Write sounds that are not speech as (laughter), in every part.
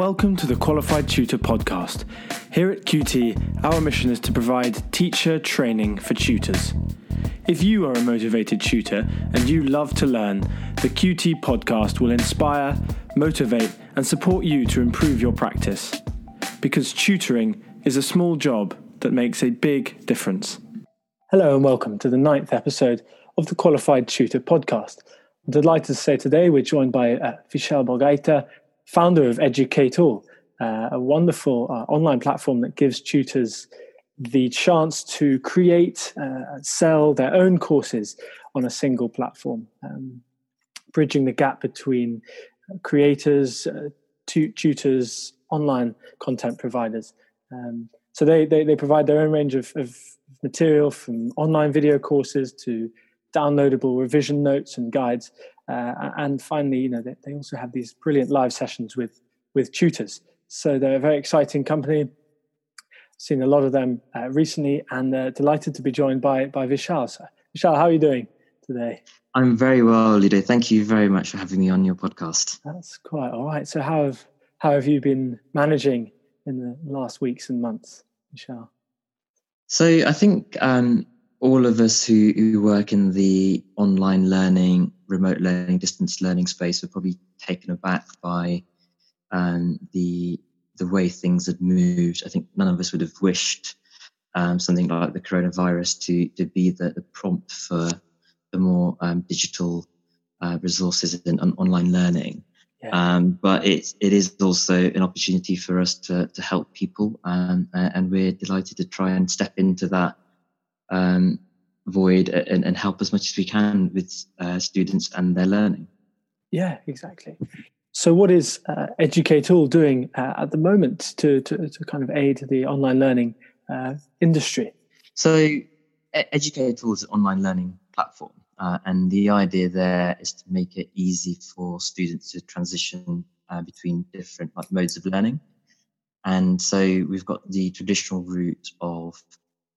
Welcome to the Qualified Tutor Podcast. Here at QT, our mission is to provide teacher training for tutors. If you are a motivated tutor and you love to learn, the QT podcast will inspire, motivate, and support you to improve your practice. Because tutoring is a small job that makes a big difference. Hello, and welcome to the ninth episode of the Qualified Tutor Podcast. I'm delighted to say today we're joined by uh, Vishal Bhogaita, founder of Educ8all, uh, a wonderful uh, online platform that gives tutors the chance to create, uh, sell their own courses on a single platform, um, bridging the gap between creators, uh, tu- tutors, online content providers. Um, so they, they, they provide their own range of, of material from online video courses to downloadable revision notes and guides uh, and finally, you know, they, they, also have these brilliant live sessions with with tutors. So they're a very exciting company. Seen a lot of them uh, recently, and uh, delighted to be joined by by Vishal. So, Vishal, how are you doing today? I'm very well, Ludo. Thank you very much for having me on your podcast. That's quite all right. So, how have how have you been managing in the last weeks and months, Vishal? So, I think um, all of us who, who work in the online learning, remote learning, distance learning space were probably taken aback by um, the the way things had moved. I think none of us would have wished um, something like the coronavirus to to be the, the prompt for the more um, digital uh, resources and online learning. Yeah. Um, but it it is also an opportunity for us to to help people, um, and we're delighted to try and step into that um, void and, and, help as much as we can with uh, students and their learning. Yeah, exactly. So, what is uh, Educ8all doing uh, at the moment to, to, to, kind of aid the online learning uh, industry? So, Educ8all is an online learning platform. Uh, and the idea there is to make it easy for students to transition uh, between different like, modes of learning. And so we've got the traditional route of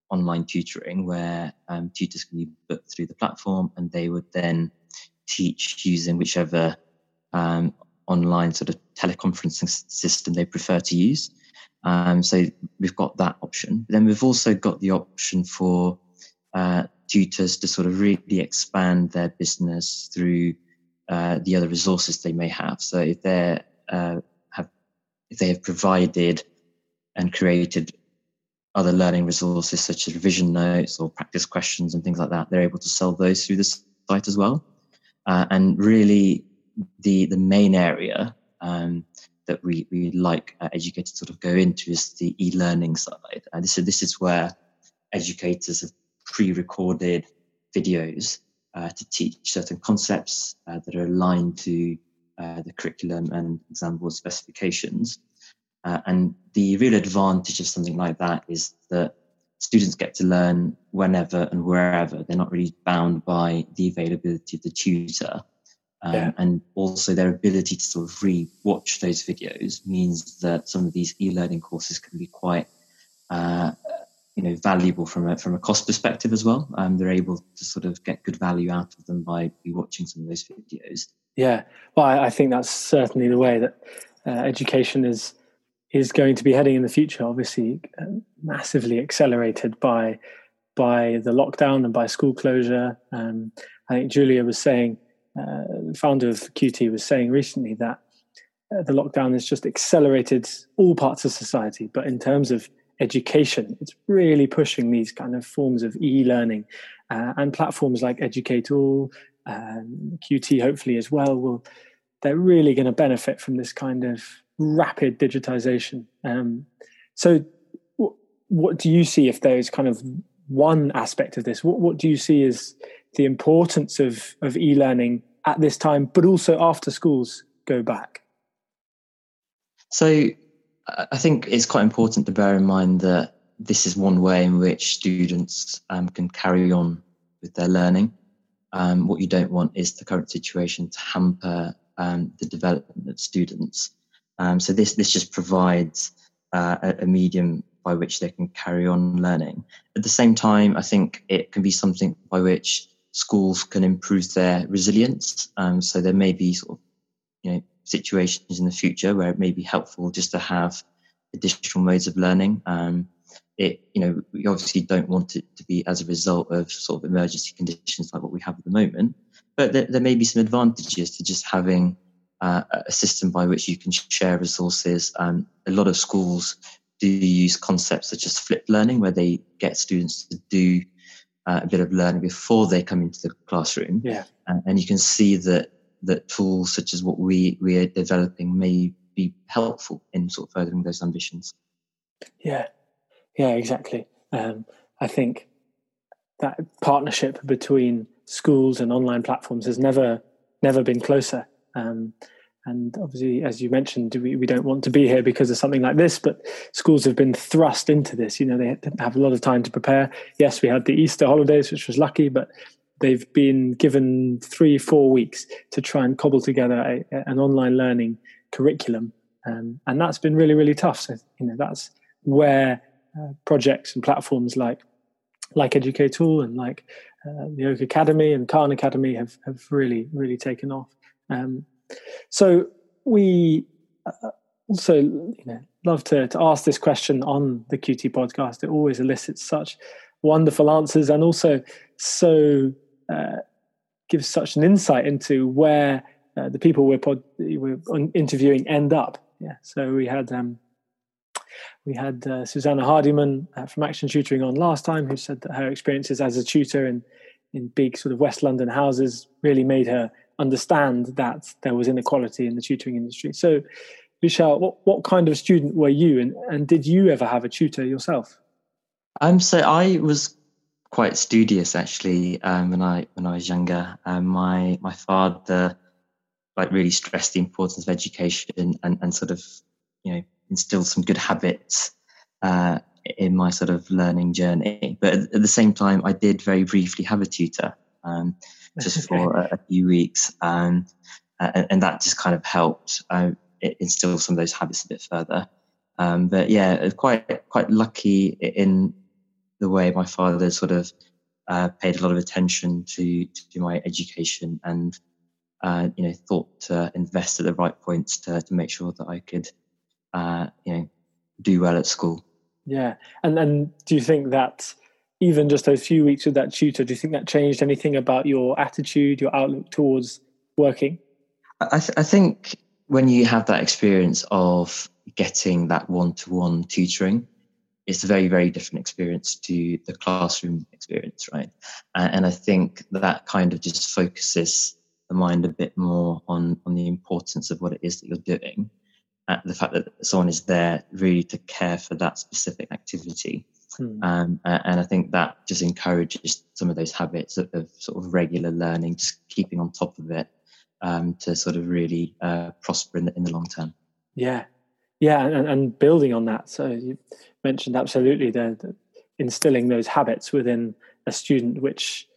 online tutoring where um, tutors can be booked through the platform and they would then teach using whichever um, online sort of teleconferencing system they prefer to use. Um, so we've got that option. Then we've also got the option for uh, tutors to sort of really expand their business through uh, the other resources they may have. So if they uh, have if they have provided and created other learning resources such as revision notes or practice questions and things like that. They're able to sell those through the site as well. Uh, and really, the the main area um, that we we like uh, educators sort of go into is the e-learning side. And is this is where educators have pre-recorded videos uh, to teach certain concepts uh, that are aligned to uh, the curriculum and exam board specifications. Uh, and the real advantage of something like that is that students get to learn whenever and wherever. They're not really bound by the availability of the tutor. Um, yeah. And also their ability to sort of re-watch those videos means that some of these e-learning courses can be quite, uh, you know, valuable from a, from a cost perspective as well. Um, they're able to sort of get good value out of them by re watching some of those videos. Yeah, well, I, I think that's certainly the way that uh, education is is going to be heading in the future, obviously uh, massively accelerated by by the lockdown and by school closure. Um, I think Julia was saying, uh, founder of QT was saying recently that uh, the lockdown has just accelerated all parts of society, but in terms of education, it's really pushing these kind of forms of e-learning uh, and platforms like Educ8all, um, QT hopefully as well will they're really going to benefit from this kind of rapid digitization. Um, so, w- what do you see if there's kind of one aspect of this? What, what do you see as the importance of, of e learning at this time, but also after schools go back? So, I think it's quite important to bear in mind that this is one way in which students um, can carry on with their learning. Um, what you don't want is the current situation to hamper um, the development of students. Um, so this this just provides uh, a, a, medium by which they can carry on learning. At the same time, I think it can be something by which schools can improve their resilience. Um, so there may be sort of you know situations in the future where it may be helpful just to have additional modes of learning. Um, it, you know, we obviously don't want it to be as a result of sort of emergency conditions like what we have at the moment, but there, there may be some advantages to just having uh, a system by which you can share resources. Um, a lot of schools do use concepts such as flipped learning, where they get students to do uh, a bit of learning before they come into the classroom. Yeah. Uh, and you can see that that tools such as what we we are developing may be helpful in sort of furthering those ambitions. Yeah, yeah, exactly. Um, I think that partnership between schools and online platforms has never never been closer. Um, and obviously, as you mentioned, we, we don't want to be here because of something like this, but schools have been thrust into this. You know, they have a lot of time to prepare. Yes, we had the Easter holidays, which was lucky, but they've been given three, four weeks to try and cobble together a, an online learning curriculum. Um, and that's been really, really tough. So, you know, that's where uh, projects and platforms like like Educ8all and like uh, the Oak Academy and Khan Academy have, have really, really taken off. Um, so we uh, also you know love to, to ask this question on the QT podcast. It always elicits such wonderful answers and also so uh, gives such an insight into where uh, the people we're, pod, we're interviewing end up. Yeah. So we had um, we had uh, Susanna Hardiman uh, from Action Tutoring on last time, who said that her experiences as a tutor in in big sort of West London houses really made her understand that there was inequality in the tutoring industry. So, Michelle, what, what kind of student were you, and, and did you ever have a tutor yourself? Um, so I was quite studious actually um, when I when I was younger. Um, my my father like really stressed the importance of education and, and sort of you know instilled some good habits uh, in my sort of learning journey. But at, at, the same time, I did very briefly have a tutor. Um, just (laughs) for a, a, few weeks, um, and, and, that just kind of helped uh, instill some of those habits a bit further. Um, but yeah, quite quite lucky in the way my father sort of uh, paid a lot of attention to to my education and uh, you know thought to invest at the right points to to make sure that I could uh, you know do well at school. Yeah, and and do you think that even just those few weeks with that tutor, do you think that changed anything about your attitude, your outlook towards working? I, th- I think when you have that experience of getting that one-to-one tutoring, it's a very, very different experience to the classroom experience, right? and I think that kind of just focuses the mind a bit more on on the importance of what it is that you're doing, and the fact that someone is there really to care for that specific activity Hmm. Um, and I think that just encourages some of those habits of, of, sort of regular learning, just keeping on top of it um, to sort of really uh, prosper in the, in the long term. Yeah, yeah, and, and building on that. So you mentioned absolutely the, the, instilling those habits within a student, which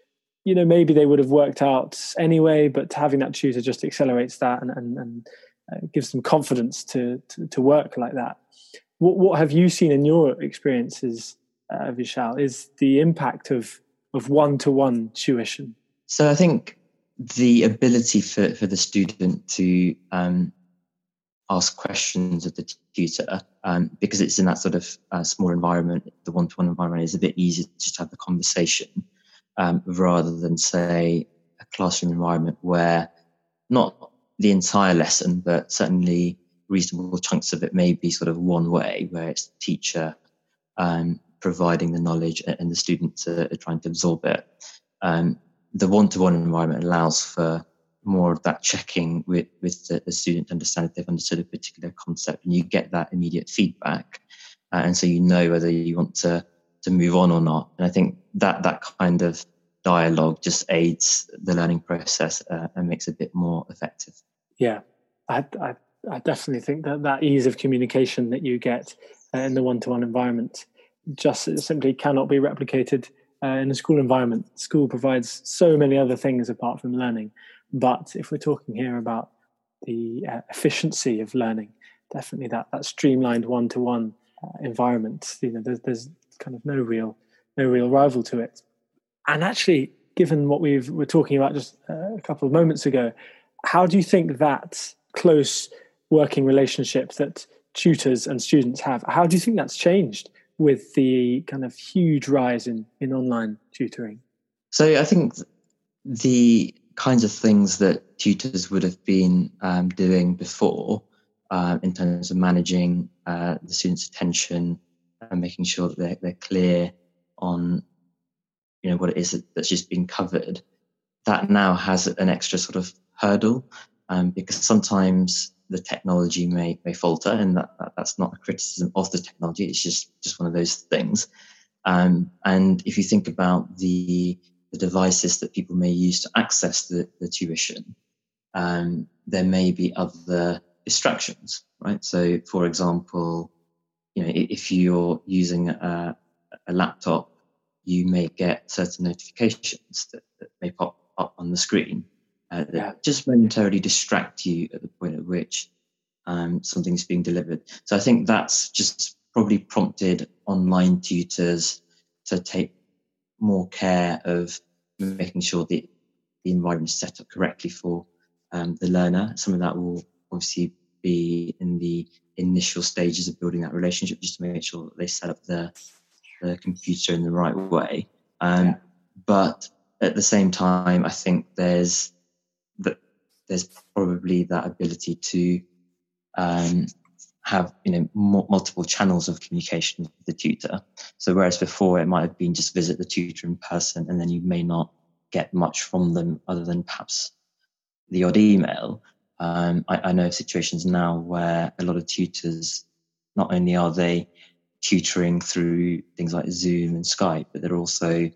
you know maybe they would have worked out anyway, but having that tutor just accelerates that and and, and uh, gives them confidence to, to, to work like that. What what have you seen in your experiences uh, Vishal, is the impact of of one to one tuition? So I think the ability for, for the student to um, ask questions of the tutor, um, because it's in that sort of uh, small environment, the one to one environment is a bit easier to just have the conversation um, rather than, say, a classroom environment where not the entire lesson, but certainly reasonable chunks of it may be sort of one way, where it's teacher um, providing the knowledge and the students are, trying to absorb it. Um, the one-to-one environment allows for more of that checking with, with the, the, student to understand if they've understood a particular concept and you get that immediate feedback. Uh, and so you know whether you want to, to move on or not. And I think that, that kind of dialogue just aids the learning process uh, and makes it a bit more effective. Yeah, I, I, I, definitely think that that ease of communication that you get in the one-to-one environment just simply cannot be replicated uh, in a school environment. School provides so many other things apart from learning. But if we're talking here about the uh, efficiency of learning, definitely that that streamlined one-to-one uh, environment, you know, there's, there's kind of no real no real rival to it. And actually, given what we've we're talking about just uh, a couple of moments ago, how do you think that close working relationship that tutors and students have. How do you think that's changed with the kind of huge rise in, in online tutoring? So I think the kinds of things that tutors would have been um, doing before uh, in terms of managing uh, the students' attention and making sure that they're, they're clear on you know what it is that's just been covered that now has an extra sort of hurdle um, because sometimes the technology may may falter and that, that, that's not a criticism of the technology it's just just one of those things. Um, and if you think about the the devices that people may use to access the, the tuition um, there may be other distractions right? So for example you know if you're using a, a laptop you may get certain notifications that, that may pop up on the screen uh, that just momentarily distract you at the point at which um, something's being delivered. So I think that's just probably prompted online tutors to take more care of making sure that the environment is set up correctly for um, the learner. Some of that will obviously be in the initial stages of building that relationship, just to make sure that they set up the the computer in the right way. Um, yeah. But at the same time, I think there's that there's probably that ability to um, have you know m- multiple channels of communication with the tutor. So whereas before it might have been just visit the tutor in person, and then you may not get much from them other than perhaps the odd email. Um, I, I know of situations now where a lot of tutors not only are they tutoring through things like Zoom and Skype, but they're also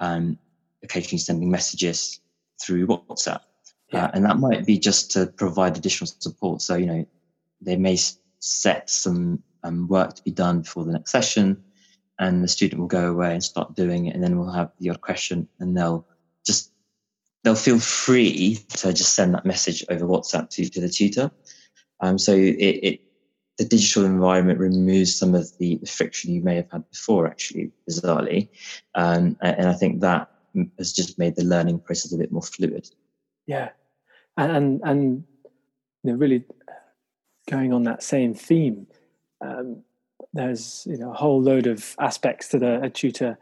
um, occasionally sending messages through WhatsApp. Yeah. Uh, and that might be just to provide additional support. So, you know, they may set some um, work to be done before the next session, and the student will go away and start doing it, and then we'll have your question, and they'll just they'll feel free to just send that message over WhatsApp to, to the tutor. Um, so it, it the digital environment removes some of the, the, friction you may have had before, actually, bizarrely. Um, and I think that has just made the learning process a bit more fluid. Yeah. And, and, you know, really going on that same theme, um, there's you know a whole load of aspects that a, a tutor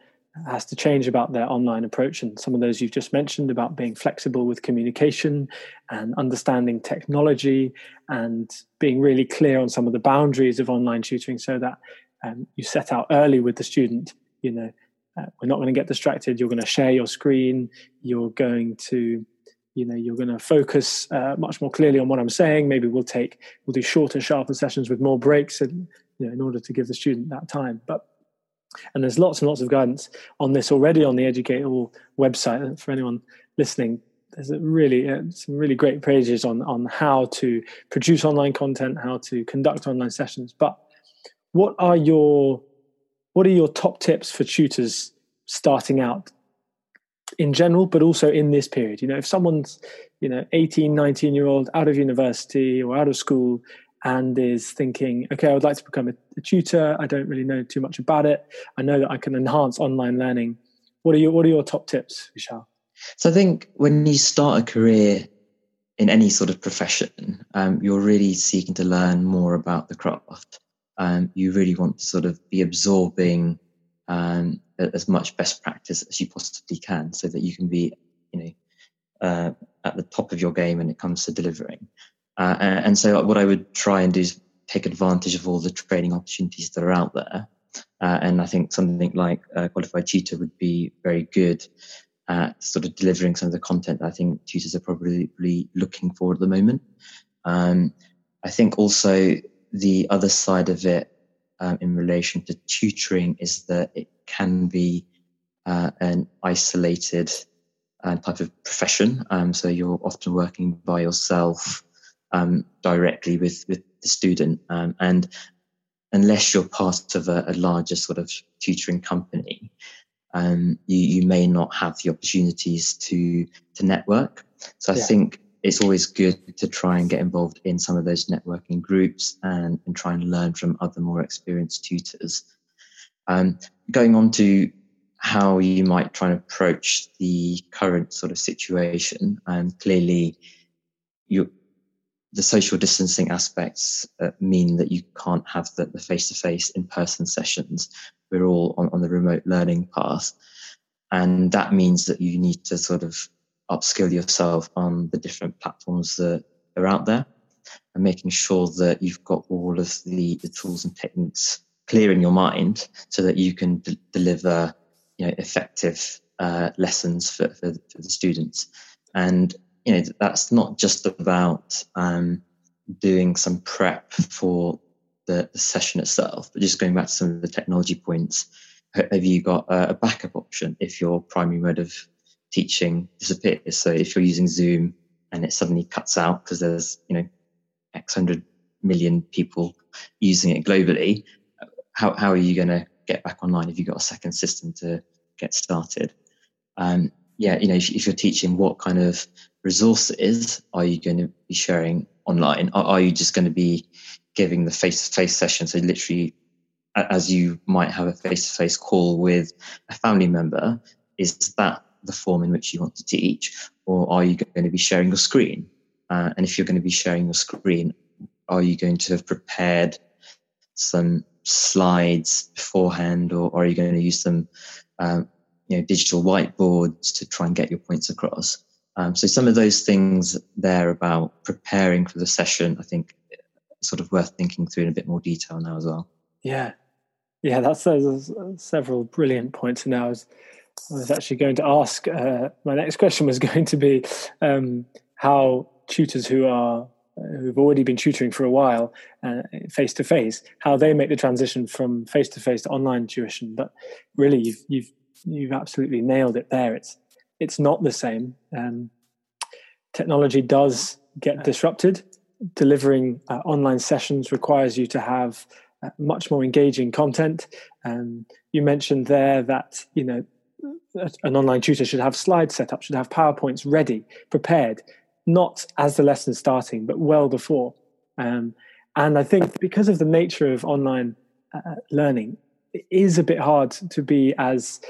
has to change about their online approach. And some of those you've just mentioned about being flexible with communication and understanding technology and being really clear on some of the boundaries of online tutoring so that um, you set out early with the student you know uh, we're not going to get distracted. You're going to share your screen. You're going to you know you're going to focus uh, much more clearly on what i'm saying maybe we'll take we'll do shorter sharper sessions with more breaks and you know in order to give the student that time but and there's lots and lots of guidance on this already on the Educ8all website. For anyone listening, there's really uh, some really great pages on on how to produce online content, how to conduct online sessions. But what are your what are your top tips for tutors starting out in general, but also in this period? You know, if someone's you know 18, 19 year old out of university or out of school and is thinking, okay, I would like to become a, a, tutor. I don't really know too much about it. I know that I can enhance online learning. What are your What are your top tips, Vishal? So I think when you start a career in any sort of profession, um, you're really seeking to learn more about the craft. Um, you really want to sort of be absorbing um, as much best practice as you possibly can, so that you can be, you know, uh, at the top of your game when it comes to delivering. Uh, and so what I would try and do is take advantage of all the training opportunities that are out there. Uh, and I think something like qualified tutor would be very good at sort of delivering some of the content that I think tutors are probably looking for at the moment. Um, I think also the other side of it um, in relation to tutoring is that it can be uh, an isolated uh, type of profession. Um, so you're often working by yourself um, directly with with the student, um, and unless you're part of a, a larger sort of tutoring company, um, you, you may not have the opportunities to to network. So I yeah. think it's always good to try and get involved in some of those networking groups and, and try and learn from other more experienced tutors. Um, going on to how you might try and approach the current sort of situation, and um, clearly you the social distancing aspects uh, mean that you can't have the, face-to-face in-person sessions. We're all on, on the remote learning path. And that means that you need to sort of upskill yourself on the different platforms that are out there and making sure that you've got all of the, the tools and techniques clear in your mind so that you can d- deliver you know, effective uh, lessons for, for, for, the students. And you know that's not just about um, doing some prep for the, the, session itself, but just going back to some of the technology points. Have you got a, a backup option if your primary mode of teaching disappears? So if you're using Zoom and it suddenly cuts out because there's you know X hundred million people using it globally, how how are you going to get back online if you've got a second system to get started? Um, yeah, you know, if, if, you're teaching, what kind of resources are you going to be sharing online? Are, are you just going to be giving the face-to-face session? So literally, as you might have a face-to-face call with a family member, is that the form in which you want to teach, or are you going to be sharing your screen? Uh, and if you're going to be sharing your screen, are you going to have prepared some slides beforehand, or, are you going to use some um, you know digital whiteboards to try and get your points across. Um, so some of those things there about preparing for the session, I think, sort of worth thinking through in a bit more detail now as well. Yeah, yeah, that's those several brilliant points. And I was, I was actually going to ask. Uh, my next question was (laughs) going to be um, how tutors who are who've already been tutoring for a while face to face how they make the transition from face to face to online tuition but really you've you've you've absolutely nailed it there. It's it's not the same. Um, technology does get disrupted. Delivering uh, online sessions requires you to have uh, much more engaging content. Um, you mentioned there that you know an online tutor should have slides set up, should have powerpoints ready, prepared, not as the lesson starting, but well before. Um, and I think because of the nature of online uh, learning, it is a bit hard to be as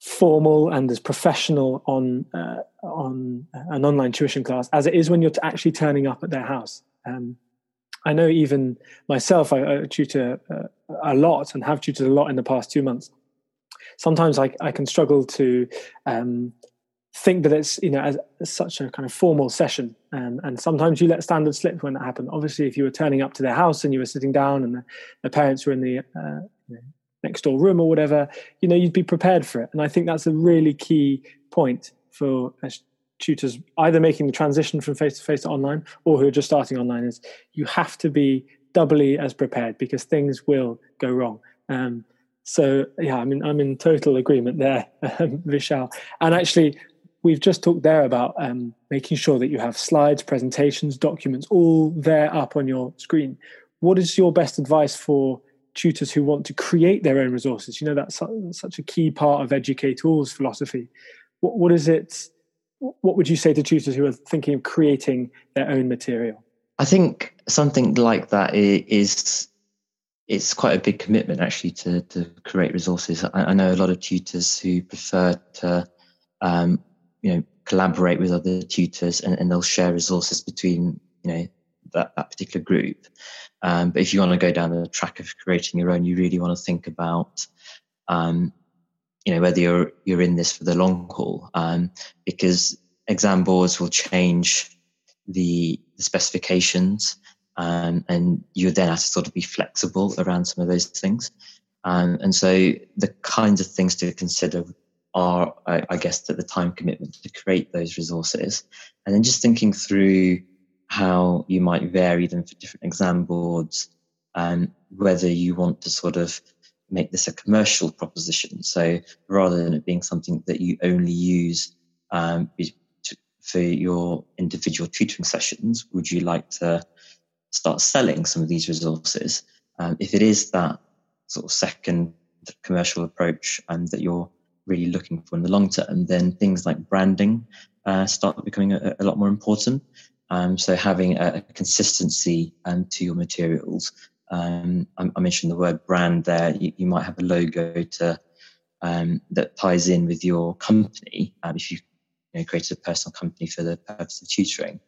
formal and as professional on uh, on an online tuition class as it is when you're actually turning up at their house. Um, I know even myself, I, I tutor uh, a lot and have tutored a lot in the past two months. Sometimes I, I can struggle to um, think that it's you know as, as, such a kind of formal session, um, and sometimes you let standards slip when that happened Obviously, if you were turning up to their house and you were sitting down and the, the parents were in the uh, next door room or whatever, you know, you'd be prepared for it. And I think that's a really key point for tutors either making the transition from face to face to online or who are just starting online is you have to be doubly as prepared because things will go wrong. Um, so yeah, I mean, I'm in total agreement there, (laughs) um, Vishal. And actually, we've just talked there about um, making sure that you have slides, presentations, documents all there up on your screen. What is your best advice for tutors who want to create their own resources. You know, that's such a key part of Educ8all's philosophy. What, what is it? What would you say to tutors who are thinking of creating their own material? I think something like that is it's quite a big commitment actually to to create resources. I, I know a lot of tutors who prefer to um, you know collaborate with other tutors and, and they'll share resources between you know that, that particular group. Um, but if you want to go down the track of creating your own, you really want to think about, um, you know, whether you're you're in this for the long haul, um, because exam boards will change the, the specifications, um, and you then have to sort of be flexible around some of those things. Um, and so the kinds of things to consider are, I, I guess, that the time commitment to create those resources, and then just thinking through how you might vary them for different exam boards and whether you want to sort of make this a commercial proposition. So rather than it being something that you only use um, for your individual tutoring sessions, would you like to start selling some of these resources? Um, if it is that sort of second commercial approach and um, that you're really looking for in the long term, then things like branding uh, start becoming a, a, lot more important. Um, so having a, consistency um, to your materials. Um, I, I, mentioned the word brand there. You, you might have a logo to um, that ties in with your company. Um, if you, you know, created a personal company for the purpose of tutoring,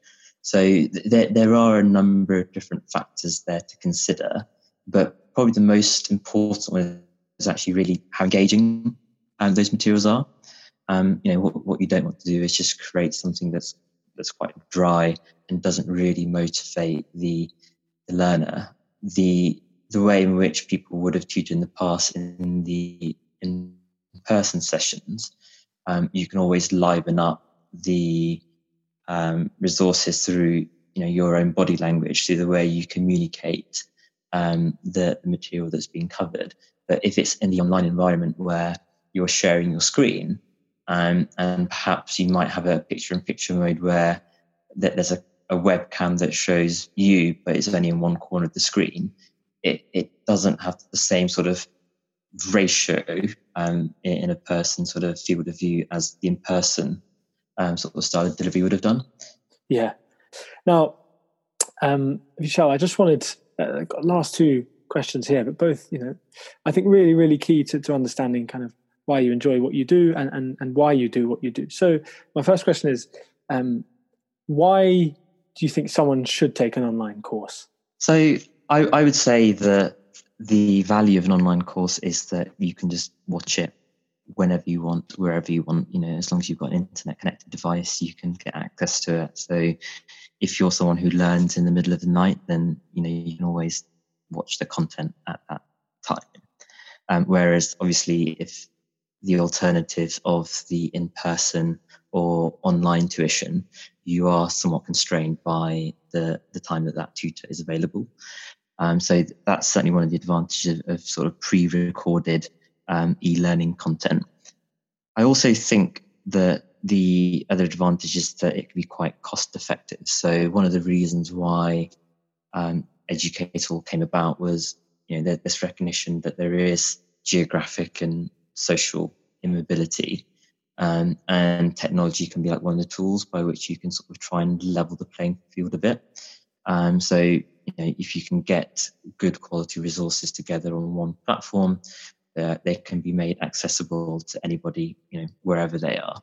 So there, there are a number of different factors there to consider, but probably the most important one is actually really how engaging um, those materials are. Um, you know, what, what you don't want to do is just create something that's that's quite dry and doesn't really motivate the, the learner. The the way in which people would have tutored in the past in the in person sessions, um, you can always liven up the um, resources through you know your own body language, through the way you communicate um, the, the material that's being covered. But if it's in the online environment where you're sharing your screen, um, and perhaps you might have a picture-in-picture mode where there's a, a webcam that shows you, but it's only in one corner of the screen. It it doesn't have the same sort of ratio um, in, in, a person sort of field of view as the in-person um, sort of style of delivery would have done. Yeah. Now, um, Vishal, I just wanted uh, last two questions here, but both, you know, I think really, really key to, to understanding kind of why you enjoy what you do and, and, and why you do what you do. So my first question is, um, why do you think someone should take an online course? So I, I would say that the value of an online course is that you can just watch it whenever you want, wherever you want. You know, as long as you've got an internet connected device, you can get access to it. So, if you're someone who learns in the middle of the night, then you know you can always watch the content at that time. Um, whereas, obviously, if the alternatives of the in-person or online tuition, you are somewhat constrained by the the time that that tutor is available. Um, so that's certainly one of the advantages of, of sort of pre-recorded um, e-learning content. I also think that the other advantage is that it can be quite cost effective. So one of the reasons why um, Educ8all came about was you know this recognition that there is geographic and social immobility, um, and technology can be like one of the tools by which you can sort of try and level the playing field a bit. Um, so you know if you can get good quality resources together on one platform, they can be made accessible to anybody, you know, wherever they are.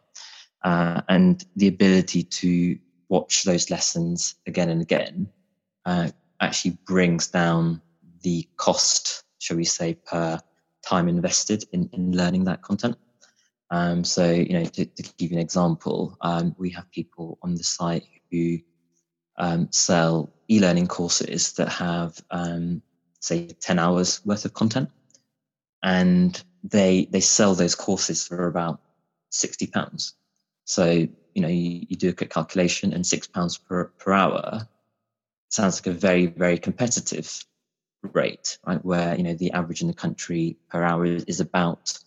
Uh, and the ability to watch those lessons again and again uh, actually brings down the cost, shall we say, per time invested in, in learning that content. Um, so, you know, to, to, give you an example, um, we have people on the site who um, sell e-learning courses that have, um, say, 10 hours worth of content and they they sell those courses for about sixty pounds. So you know you, you do a quick calculation, and six pounds per per hour sounds like a very very competitive rate, right? Where you know the average in the country per hour is about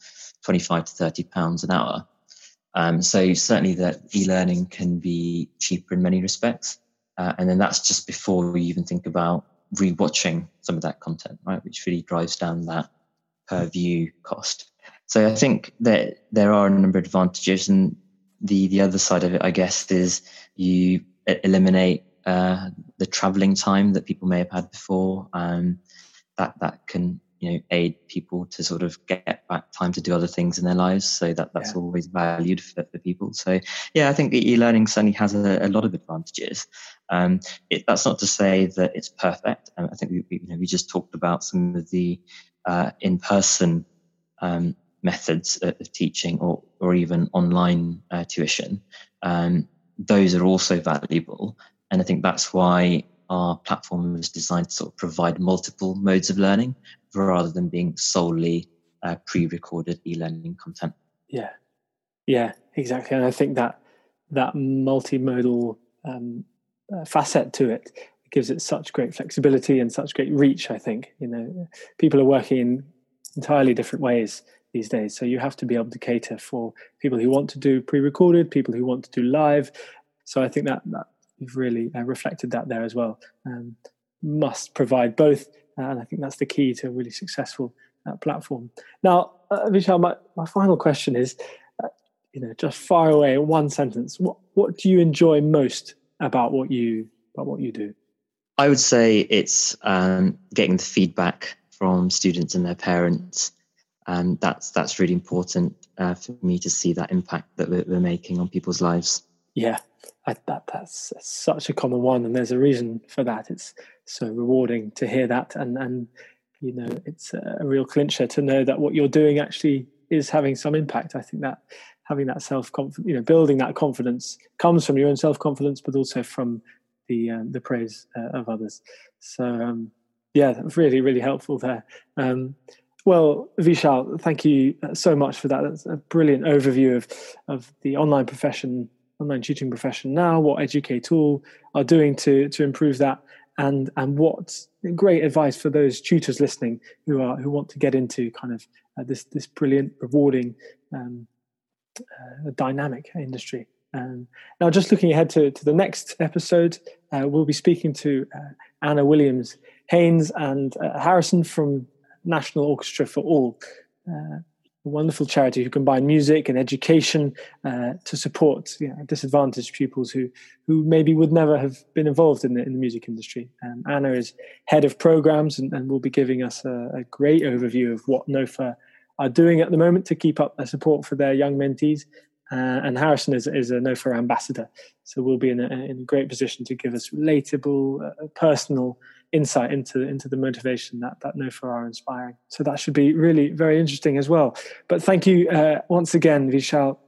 twenty five to thirty pounds an hour. Um, so certainly that e-learning can be cheaper in many respects, uh, and then that's just before we even think about rewatching some of that content, right? Which really drives down that per view cost. So I think that there are a number of advantages, and the the other side of it, I guess, is you eliminate uh, the traveling time that people may have had before. and that that can you know aid people to sort of get back time to do other things in their lives. So that that's yeah. always valued for, for people. So yeah, I think e-learning certainly has a, a lot of advantages. Um, it, that's not to say that it's perfect. Um, I think we, we, you know, we just talked about some of the uh, in-person um, methods of teaching or, or even online uh, tuition, um, those are also valuable. And I think that's why our platform was designed to sort of provide multiple modes of learning rather than being solely uh, pre-recorded e-learning content. Yeah, yeah, exactly. And I think that that multimodal um, uh, facet to it gives it such great flexibility and such great reach. I think you know people are working in entirely different ways these days, so you have to be able to cater for people who want to do pre-recorded, people who want to do live. So I think that that you've really uh, reflected that there as well. Um, must provide both, and I think that's the key to a really successful uh, platform. Now, uh, Vishal, my, my final question is, uh, you know, just far away, one sentence. What what do you enjoy most about what you about what you do? I would say it's um, getting the feedback from students and their parents. and that's that's really important uh, for me to see that impact that we're, we're, making on people's lives. Yeah, I, that that's such a common one, and there's a reason for that. It's so rewarding to hear that, and and you know it's a real clincher to know that what you're doing actually is having some impact. I think that having that self confidence, you know, building that confidence comes from your own self confidence, but also from the um, the praise uh, of others. So um, yeah, really really helpful there. Um, well, Vishal, thank you uh, so much for that. That's a brilliant overview of of the online profession, online tutoring profession now. What Educ8all are doing to to improve that, and and what great advice for those tutors listening who are who want to get into kind of uh, this this brilliant, rewarding, um, uh, dynamic industry. Um, now, just looking ahead to, to the next episode, uh, we'll be speaking to uh, Anna Williams Haynes and uh, Harrison from National Orchestra for All, uh, a wonderful charity who combine music and education uh, to support you know, disadvantaged pupils who who maybe would never have been involved in the, in the music industry. Um, Anna is head of programs and, and will be giving us a, a, great overview of what NOFA are doing at the moment to keep up their support for their young mentees. Uh, and Harrison is, is a NOFA ambassador, so we'll be in a, in a great position to give us relatable, uh, personal insight into into the motivation that that NOFA are inspiring. So that should be really very interesting as well. But thank you uh, once again, Vishal.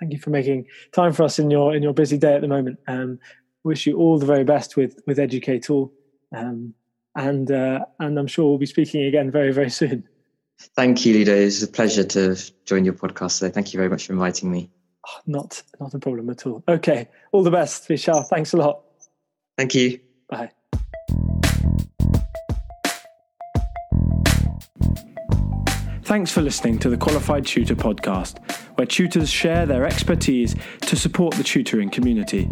Thank you for making time for us in your in your busy day at the moment. Um, wish you all the very best with with Educ8all, um, and uh, and I'm sure we'll be speaking again very very soon. Thank you, Ludo. It's a pleasure to join your podcast today. Thank you very much for inviting me. Oh, (sighs) not not a problem at all. Okay, all the best, Vishal. Thanks a lot. Thank you. Bye. Thanks for listening to the Qualified Tutor podcast, where tutors share their expertise to support the tutoring community.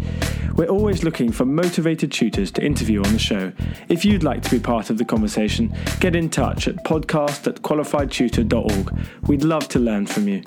We're always looking for motivated tutors to interview on the show. If you'd like to be part of the conversation, get in touch at podcast at qualifiedtutor.org. We'd love to learn from you.